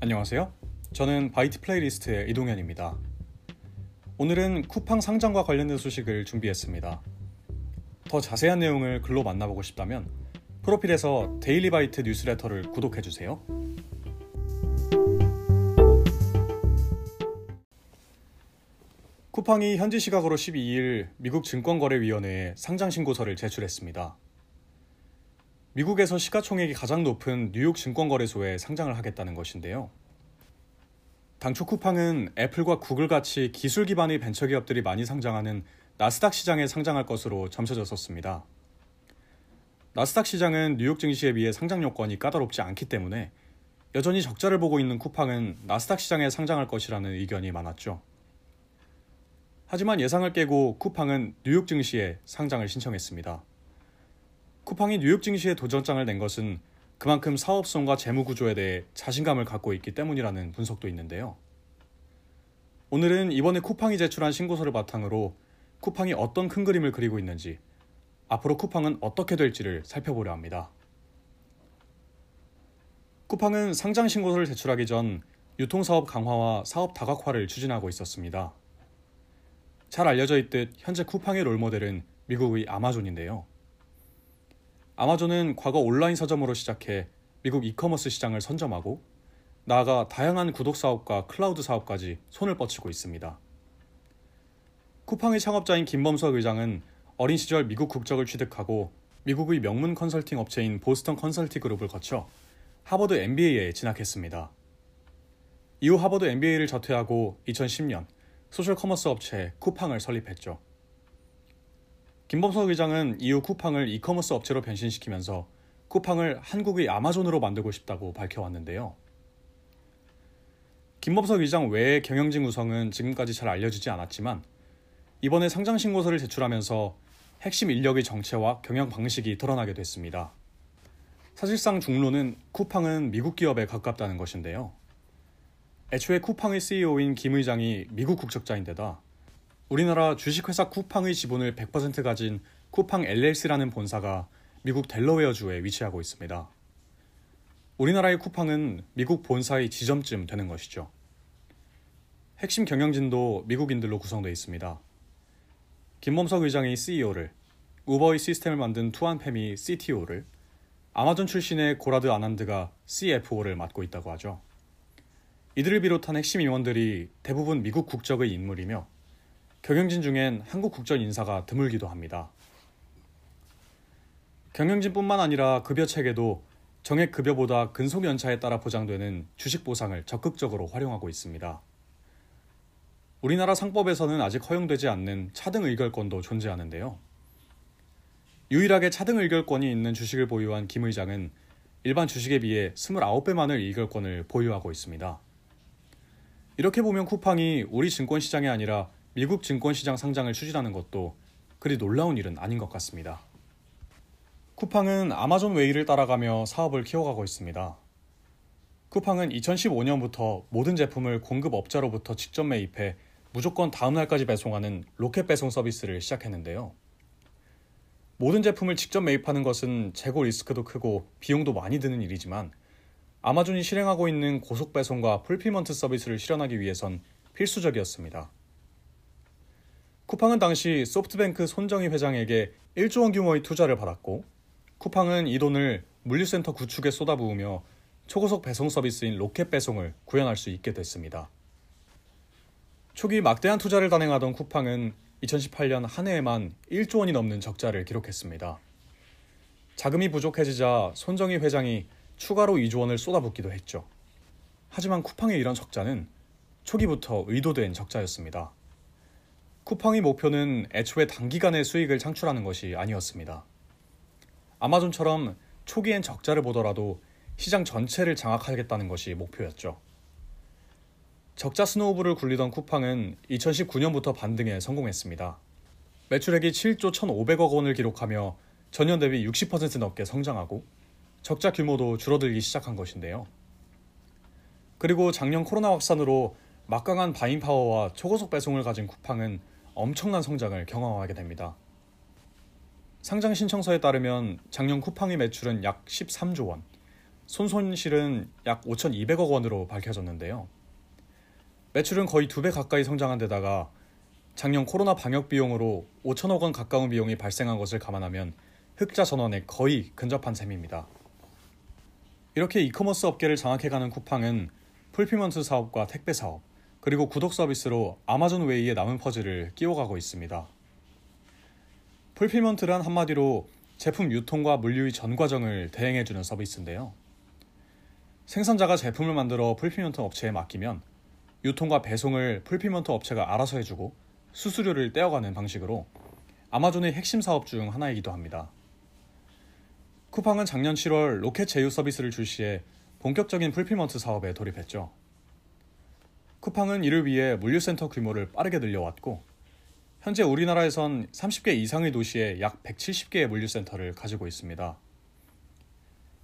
안녕하세요. 저는 바이트 플레이리스트의 이동현입니다. 오늘은 쿠팡 상장과 관련된 소식을 준비했습니다. 더 자세한 내용을 글로 만나보고 싶다면 프로필에서 데일리 바이트 뉴스레터를 구독해주세요. 쿠팡이 현지 시각으로 12일 미국 증권거래위원회에 상장 신고서를 제출했습니다. 미국에서 시가총액이 가장 높은 뉴욕 증권거래소에 상장을 하겠다는 것인데요. 당초 쿠팡은 애플과 구글 같이 기술 기반의 벤처 기업들이 많이 상장하는 나스닥 시장에 상장할 것으로 점쳐졌었습니다. 나스닥 시장은 뉴욕 증시에 비해 상장 요건이 까다롭지 않기 때문에 여전히 적자를 보고 있는 쿠팡은 나스닥 시장에 상장할 것이라는 의견이 많았죠. 하지만 예상을 깨고 쿠팡은 뉴욕 증시에 상장을 신청했습니다. 쿠팡이 뉴욕 증시에 도전장을 낸 것은 그만큼 사업성과 재무 구조에 대해 자신감을 갖고 있기 때문이라는 분석도 있는데요. 오늘은 이번에 쿠팡이 제출한 신고서를 바탕으로 쿠팡이 어떤 큰 그림을 그리고 있는지, 앞으로 쿠팡은 어떻게 될지를 살펴보려 합니다. 쿠팡은 상장 신고서를 제출하기 전 유통사업 강화와 사업 다각화를 추진하고 있었습니다. 잘 알려져 있듯 현재 쿠팡의 롤모델은 미국의 아마존인데요. 아마존은 과거 온라인 서점으로 시작해 미국 이커머스 시장을 선점하고 나아가 다양한 구독 사업과 클라우드 사업까지 손을 뻗치고 있습니다. 쿠팡의 창업자인 김범석 의장은 어린 시절 미국 국적을 취득하고 미국의 명문 컨설팅 업체인 보스턴 컨설팅 그룹을 거쳐 하버드 MBA에 진학했습니다. 이후 하버드 MBA를 자퇴하고 2010년 소셜 커머스 업체 쿠팡을 설립했죠. 김범석 의장은 이후 쿠팡을 이커머스 업체로 변신시키면서 쿠팡을 한국의 아마존으로 만들고 싶다고 밝혀왔는데요. 김범석 의장 외의 경영진 구성은 지금까지 잘 알려지지 않았지만 이번에 상장 신고서를 제출하면서 핵심 인력의 정체와 경영 방식이 드러나게 됐습니다. 사실상 중로는 쿠팡은 미국 기업에 가깝다는 것인데요. 애초에 쿠팡의 CEO인 김 의장이 미국 국적자인데다 우리나라 주식회사 쿠팡의 지분을 100% 가진 쿠팡 LLC라는 본사가 미국 델러웨어주에 위치하고 있습니다. 우리나라의 쿠팡은 미국 본사의 지점쯤 되는 것이죠. 핵심 경영진도 미국인들로 구성되어 있습니다. 김범석 의장이 CEO를, 우버의 시스템을 만든 투안팸이 CTO를, 아마존 출신의 고라드 아난드가 CFO를 맡고 있다고 하죠. 이들을 비롯한 핵심 임원들이 대부분 미국 국적의 인물이며 경영진 중엔 한국 국적 인사가 드물기도 합니다. 경영진뿐만 아니라 급여 체계도 정액 급여보다 근속 연차에 따라 보장되는 주식 보상을 적극적으로 활용하고 있습니다. 우리나라 상법에서는 아직 허용되지 않는 차등 의결권도 존재하는데요. 유일하게 차등 의결권이 있는 주식을 보유한 김 의장은 일반 주식에 비해 29배만을 의결권을 보유하고 있습니다. 이렇게 보면 쿠팡이 우리 증권 시장이 아니라 미국 증권시장 상장을 추진하는 것도 그리 놀라운 일은 아닌 것 같습니다. 쿠팡은 아마존 웨이를 따라가며 사업을 키워가고 있습니다. 쿠팡은 2015년부터 모든 제품을 공급업자로부터 직접 매입해 무조건 다음날까지 배송하는 로켓 배송 서비스를 시작했는데요. 모든 제품을 직접 매입하는 것은 재고 리스크도 크고 비용도 많이 드는 일이지만 아마존이 실행하고 있는 고속 배송과 fulfillment 서비스를 실현하기 위해선 필수적이었습니다. 쿠팡은 당시 소프트뱅크 손정희 회장에게 1조 원 규모의 투자를 받았고 쿠팡은 이 돈을 물류센터 구축에 쏟아부으며 초고속 배송 서비스인 로켓 배송을 구현할 수 있게 됐습니다. 초기 막대한 투자를 단행하던 쿠팡은 2018년 한 해에만 1조 원이 넘는 적자를 기록했습니다. 자금이 부족해지자 손정희 회장이 추가로 2조 원을 쏟아붓기도 했죠. 하지만 쿠팡의 이런 적자는 초기부터 의도된 적자였습니다. 쿠팡의 목표는 애초에 단기간에 수익을 창출하는 것이 아니었습니다. 아마존처럼 초기엔 적자를 보더라도 시장 전체를 장악하겠다는 것이 목표였죠. 적자 스노우볼을 굴리던 쿠팡은 2019년부터 반등에 성공했습니다. 매출액이 7조 1,500억 원을 기록하며 전년 대비 60% 넘게 성장하고 적자 규모도 줄어들기 시작한 것인데요. 그리고 작년 코로나 확산으로 막강한 바인 파워와 초고속 배송을 가진 쿠팡은 엄청난 성장을 경험하게 됩니다. 상장 신청서에 따르면 작년 쿠팡의 매출은 약 13조 원, 손손실은 약 5,200억 원으로 밝혀졌는데요. 매출은 거의 두 배 가까이 성장한 데다가 작년 코로나 방역 비용으로 5천억 원 가까운 비용이 발생한 것을 감안하면 흑자 전환에 거의 근접한 셈입니다. 이렇게 이커머스 업계를 장악해가는 쿠팡은 fulfillment 사업과 택배 사업, 그리고 구독 서비스로 아마존 way의 남은 퍼즐을 끼워가고 있습니다. fulfillment란 한마디로 제품 유통과 물류의 전 과정을 대행해주는 서비스인데요. 생산자가 제품을 만들어 fulfillment 업체에 맡기면 유통과 배송을 fulfillment 업체가 알아서 해주고 수수료를 떼어가는 방식으로 아마존의 핵심 사업 중 하나이기도 합니다. 쿠팡은 작년 7월 로켓 제휴 서비스를 출시해 본격적인 fulfillment 사업에 돌입했죠. 쿠팡은 이를 위해 물류센터 규모를 빠르게 늘려왔고 현재 우리나라에선 30개 이상의 도시에 약 170개의 물류센터를 가지고 있습니다.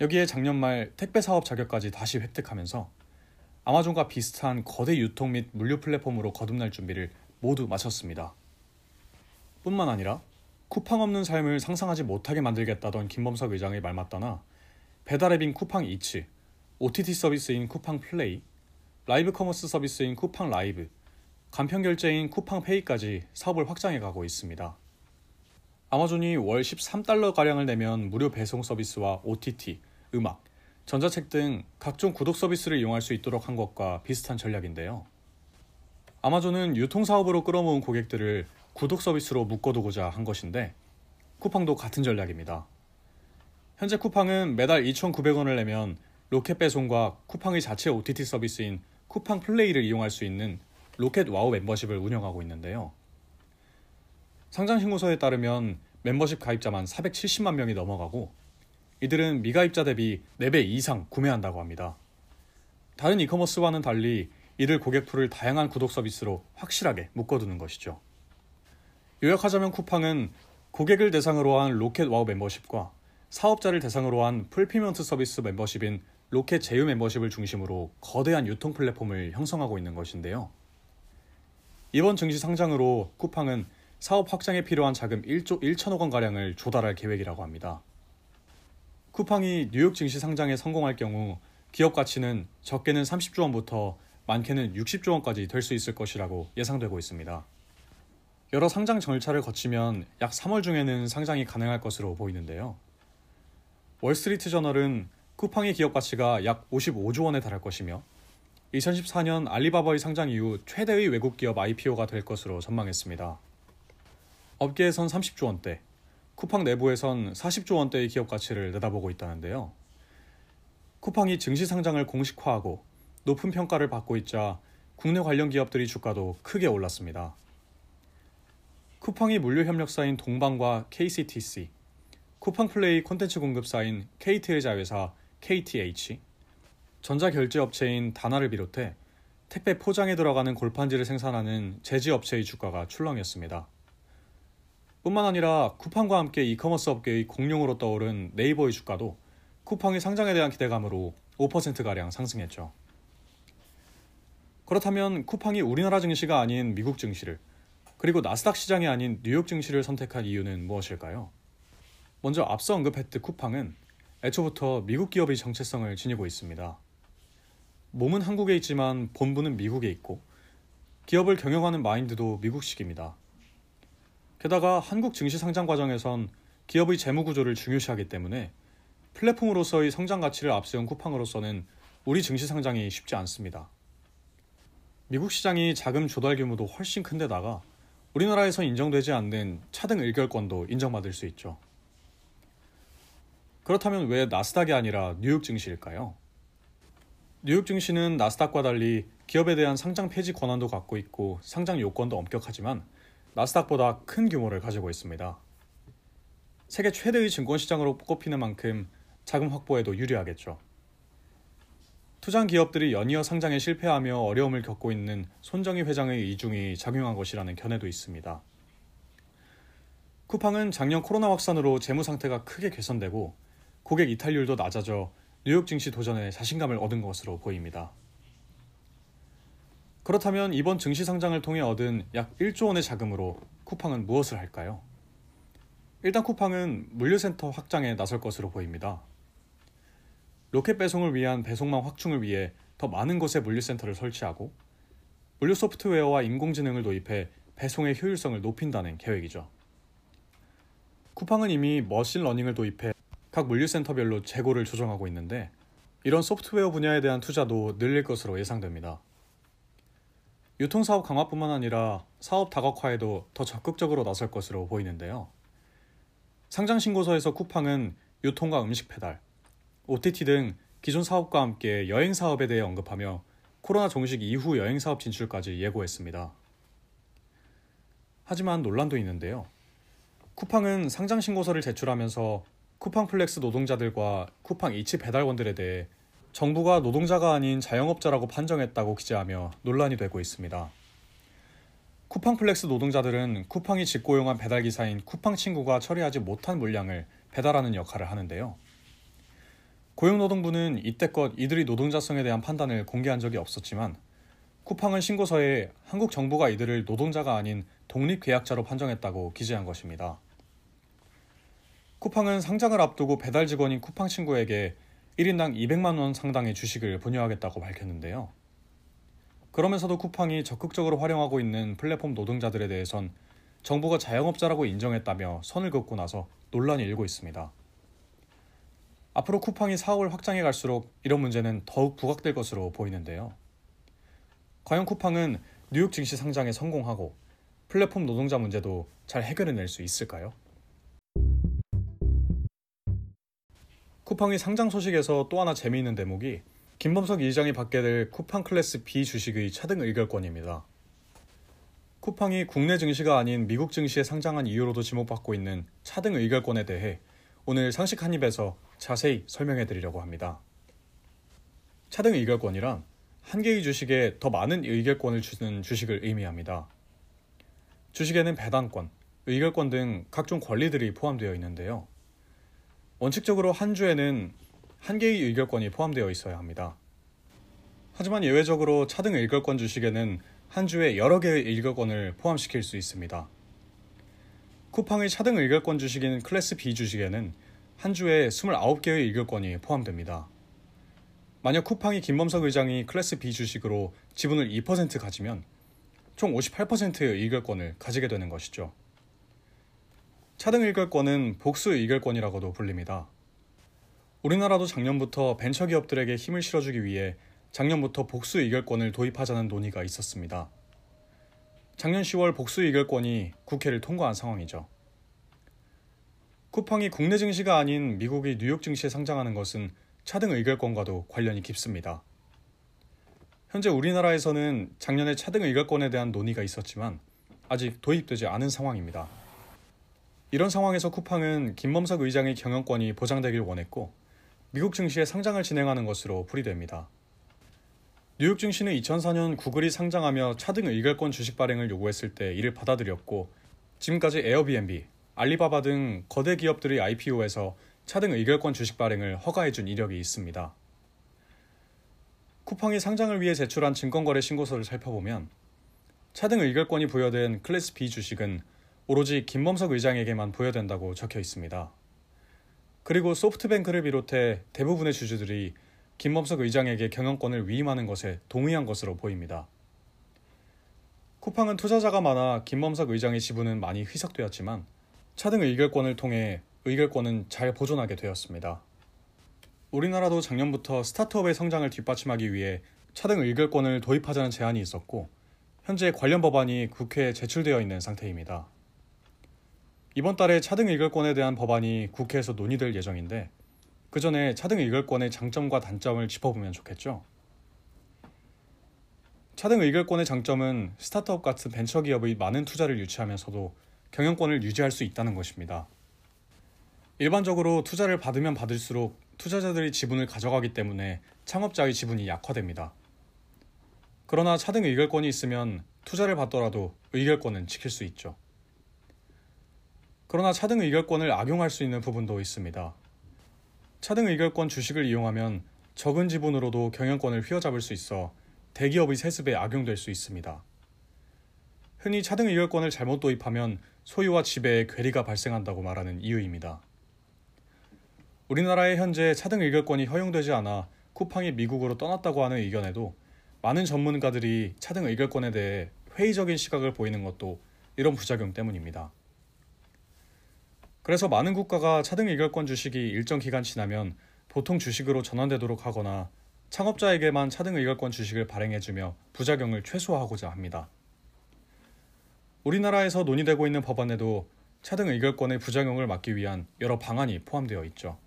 여기에 작년 말 택배 사업 자격까지 다시 획득하면서 아마존과 비슷한 거대 유통 및 물류 플랫폼으로 거듭날 준비를 모두 마쳤습니다. 뿐만 아니라 쿠팡 없는 삶을 상상하지 못하게 만들겠다던 김범석 의장의 말마따나 배달앱인 쿠팡 이츠, OTT 서비스인 쿠팡 플레이, 라이브 커머스 서비스인 쿠팡 라이브, 간편 결제인 쿠팡 페이까지 사업을 확장해 가고 있습니다. 아마존이 월 13달러 가량을 내면 무료 배송 서비스와 OTT, 음악, 전자책 등 각종 구독 서비스를 이용할 수 있도록 한 것과 비슷한 전략인데요. 아마존은 유통 사업으로 끌어모은 고객들을 구독 서비스로 묶어두고자 한 것인데 쿠팡도 같은 전략입니다. 현재 쿠팡은 매달 2,900원을 내면 로켓 배송과 쿠팡의 자체 OTT 서비스인 쿠팡 플레이를 이용할 수 있는 로켓 와우 멤버십을 운영하고 있는데요. 상장 신고서에 따르면 멤버십 가입자만 470만 명이 넘어가고 이들은 미가입자 대비 4배 이상 구매한다고 합니다. 다른 e-commerce와는 달리 이들 고객 pool을 다양한 구독 서비스로 확실하게 묶어두는 것이죠. 요약하자면 쿠팡은 고객을 대상으로 한 로켓 와우 멤버십과 사업자를 대상으로 한 fulfillment 서비스 멤버십인 로켓 제휴 멤버십을 중심으로 거대한 유통 플랫폼을 형성하고 있는 것인데요. 이번 증시 상장으로 쿠팡은 사업 확장에 필요한 자금 1조 1천억 원가량을 조달할 계획이라고 합니다. 쿠팡이 뉴욕 증시 상장에 성공할 경우 기업 가치는 적게는 30조 원부터 많게는 60조 원까지 될 수 있을 것이라고 예상되고 있습니다. 여러 상장 절차를 거치면 약 3월 중에는 상장이 가능할 것으로 보이는데요. 월스트리트 저널은 쿠팡의 기업 가치가 약 55조 원에 달할 것이며 2014년 알리바바의 상장 이후 최대의 외국 기업 IPO가 될 것으로 전망했습니다. 업계에선 30조 원대, 쿠팡 내부에선 40조 원대의 기업 가치를 내다보고 있다는데요. 쿠팡이 증시 상장을 공식화하고 높은 평가를 받고 있자 국내 관련 기업들의 주가도 크게 올랐습니다. 쿠팡이 물류 협력사인 동방과 KCTC, 쿠팡 플레이 콘텐츠 공급사인 KT의 자회사 KTH, 전자결제업체인 다나를 비롯해 택배 포장에 들어가는 골판지를 생산하는 제지업체의 주가가 출렁였습니다. 뿐만 아니라 쿠팡과 함께 이커머스 업계의 공룡으로 떠오른 네이버의 주가도 쿠팡의 상장에 대한 기대감으로 5%가량 상승했죠. 그렇다면 쿠팡이 우리나라 증시가 아닌 미국 증시를 그리고 나스닥 시장이 아닌 뉴욕 증시를 선택한 이유는 무엇일까요? 먼저 앞서 언급했듯 쿠팡은 애초부터 미국 기업의 정체성을 지니고 있습니다. 몸은 한국에 있지만 본부는 미국에 있고 기업을 경영하는 마인드도 미국식입니다. 게다가 한국 증시 상장 과정에선 기업의 재무 구조를 중요시하기 때문에 플랫폼으로서의 성장 가치를 앞세운 쿠팡으로서는 우리 증시 상장이 쉽지 않습니다. 미국 시장이 자금 조달 규모도 훨씬 큰데다가 우리나라에서 인정되지 않는 차등 의결권도 인정받을 수 있죠. 그렇다면 왜 나스닥이 아니라 뉴욕 증시일까요? 뉴욕 증시는 나스닥과 달리 기업에 대한 상장 폐지 권한도 갖고 있고 상장 요건도 엄격하지만 나스닥보다 큰 규모를 가지고 있습니다. 세계 최대의 증권 시장으로 꼽히는 만큼 자금 확보에도 유리하겠죠. 투자한 기업들이 연이어 상장에 실패하며 어려움을 겪고 있는 손정희 회장의 이중이 작용한 것이라는 견해도 있습니다. 쿠팡은 작년 코로나 확산으로 재무 상태가 크게 개선되고 고객 이탈률도 낮아져 뉴욕 증시 도전에 자신감을 얻은 것으로 보입니다. 그렇다면 이번 증시 상장을 통해 얻은 약 1조 원의 자금으로 쿠팡은 무엇을 할까요? 일단 쿠팡은 물류센터 확장에 나설 것으로 보입니다. 로켓 배송을 위한 배송망 확충을 위해 더 많은 곳에 물류센터를 설치하고 물류 소프트웨어와 인공지능을 도입해 배송의 효율성을 높인다는 계획이죠. 쿠팡은 이미 machine learning을 도입해 각 물류센터별로 재고를 조정하고 있는데 이런 소프트웨어 분야에 대한 투자도 늘릴 것으로 예상됩니다. 유통사업 강화뿐만 아니라 사업 다각화에도 더 적극적으로 나설 것으로 보이는데요. 상장 신고서에서 쿠팡은 유통과 음식 배달, OTT 등 기존 사업과 함께 여행 사업에 대해 언급하며 코로나 종식 이후 여행 사업 진출까지 예고했습니다. 하지만 논란도 있는데요. 쿠팡은 상장 신고서를 제출하면서 쿠팡 플렉스 노동자들과 쿠팡 이츠 배달원들에 대해 정부가 노동자가 아닌 자영업자라고 판정했다고 기재하며 논란이 되고 있습니다. 쿠팡 플렉스 노동자들은 쿠팡이 직고용한 배달기사인 쿠팡 친구가 처리하지 못한 물량을 배달하는 역할을 하는데요. 고용노동부는 이때껏 이들이 노동자성에 대한 판단을 공개한 적이 없었지만 쿠팡은 신고서에 한국 정부가 이들을 노동자가 아닌 독립계약자로 판정했다고 기재한 것입니다. 쿠팡은 상장을 앞두고 배달 직원인 쿠팡 친구에게 1인당 200만 원 상당의 주식을 분여하겠다고 밝혔는데요. 그러면서도 쿠팡이 적극적으로 활용하고 있는 플랫폼 노동자들에 대해선 정부가 자영업자라고 인정했다며 선을 긋고 나서 논란이 일고 있습니다. 앞으로 쿠팡이 사업을 확장해 갈수록 이런 문제는 더욱 부각될 것으로 보이는데요. 과연 쿠팡은 뉴욕 증시 상장에 성공하고 플랫폼 노동자 문제도 잘 해결해낼 수 있을까요? 쿠팡이 상장 소식에서 또 하나 재미있는 대목이 김범석 이장이 받게 될 쿠팡 클래스 B 주식의 차등 의결권입니다. 쿠팡이 국내 증시가 아닌 미국 증시에 상장한 이유로도 지목받고 있는 차등 의결권에 대해 오늘 상식 한입에서 자세히 설명해 드리려고 합니다. 차등 의결권이란 한 개의 주식에 더 많은 의결권을 주는 주식을 의미합니다. 주식에는 배당권, 의결권 등 각종 권리들이 포함되어 있는데요. 원칙적으로 한 주에는 한 개의 의결권이 포함되어 있어야 합니다. 하지만 예외적으로 차등 의결권 주식에는 한 주에 여러 개의 의결권을 포함시킬 수 있습니다. 쿠팡의 차등 의결권 주식인 클래스 B 주식에는 한 주에 29개의 의결권이 포함됩니다. 만약 쿠팡이 김범석 의장이 클래스 B 주식으로 지분을 2% 가지면 총 58%의 의결권을 가지게 되는 것이죠. 차등 의결권은 복수 의결권이라고도 불립니다. 우리나라도 작년부터 벤처기업들에게 힘을 실어주기 위해 작년부터 복수 의결권을 도입하자는 논의가 있었습니다. 작년 10월 복수 의결권이 국회를 통과한 상황이죠. 쿠팡이 국내 증시가 아닌 미국의 뉴욕 증시에 상장하는 것은 차등 의결권과도 관련이 깊습니다. 현재 우리나라에서는 작년에 차등 의결권에 대한 논의가 있었지만 아직 도입되지 않은 상황입니다. 이런 상황에서 쿠팡은 김범석 의장의 경영권이 보장되길 원했고 미국 증시에 상장을 진행하는 것으로 풀이됩니다. 뉴욕 증시는 2004년 구글이 상장하며 차등 의결권 주식 발행을 요구했을 때 이를 받아들였고 지금까지 에어비앤비, 알리바바 등 거대 기업들의 IPO에서 차등 의결권 주식 발행을 허가해준 이력이 있습니다. 쿠팡이 상장을 위해 제출한 증권거래 신고서를 살펴보면 차등 의결권이 부여된 클래스 B 주식은 오로지 김범석 의장에게만 부여된다고 적혀 있습니다. 그리고 소프트뱅크를 비롯해 대부분의 주주들이 김범석 의장에게 경영권을 위임하는 것에 동의한 것으로 보입니다. 쿠팡은 투자자가 많아 김범석 의장의 지분은 많이 희석되었지만 차등 의결권을 통해 의결권은 잘 보존하게 되었습니다. 우리나라도 작년부터 스타트업의 성장을 뒷받침하기 위해 차등 의결권을 도입하자는 제안이 있었고 현재 관련 법안이 국회에 제출되어 있는 상태입니다. 이번 달에 차등 의결권에 대한 법안이 국회에서 논의될 예정인데 그 전에 차등 의결권의 장점과 단점을 짚어보면 좋겠죠. 차등 의결권의 장점은 스타트업 같은 벤처 기업의 많은 투자를 유치하면서도 경영권을 유지할 수 있다는 것입니다. 일반적으로 투자를 받으면 받을수록 투자자들이 지분을 가져가기 때문에 창업자의 지분이 약화됩니다. 그러나 차등 의결권이 있으면 투자를 받더라도 의결권은 지킬 수 있죠. 그러나 차등 의결권을 악용할 수 있는 부분도 있습니다. 차등 의결권 주식을 이용하면 적은 지분으로도 경영권을 휘어잡을 수 있어 대기업의 세습에 악용될 수 있습니다. 흔히 차등 의결권을 잘못 도입하면 소유와 지배에 괴리가 발생한다고 말하는 이유입니다. 우리나라에 현재 차등 의결권이 허용되지 않아 쿠팡이 미국으로 떠났다고 하는 의견에도 많은 전문가들이 차등 의결권에 대해 회의적인 시각을 보이는 것도 이런 부작용 때문입니다. 그래서 많은 국가가 차등 의결권 주식이 일정 기간 지나면 보통 주식으로 전환되도록 하거나 창업자에게만 차등 의결권 주식을 발행해주며 부작용을 최소화하고자 합니다. 우리나라에서 논의되고 있는 법안에도 차등 의결권의 부작용을 막기 위한 여러 방안이 포함되어 있죠.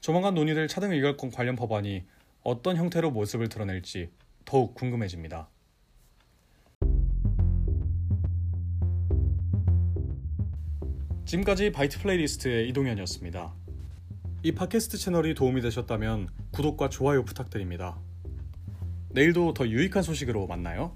조만간 논의될 차등 의결권 관련 법안이 어떤 형태로 모습을 드러낼지 더욱 궁금해집니다. 지금까지 바이트 플레이리스트의 이동현이었습니다. 이 팟캐스트 채널이 도움이 되셨다면 구독과 좋아요 부탁드립니다. 내일도 더 유익한 소식으로 만나요.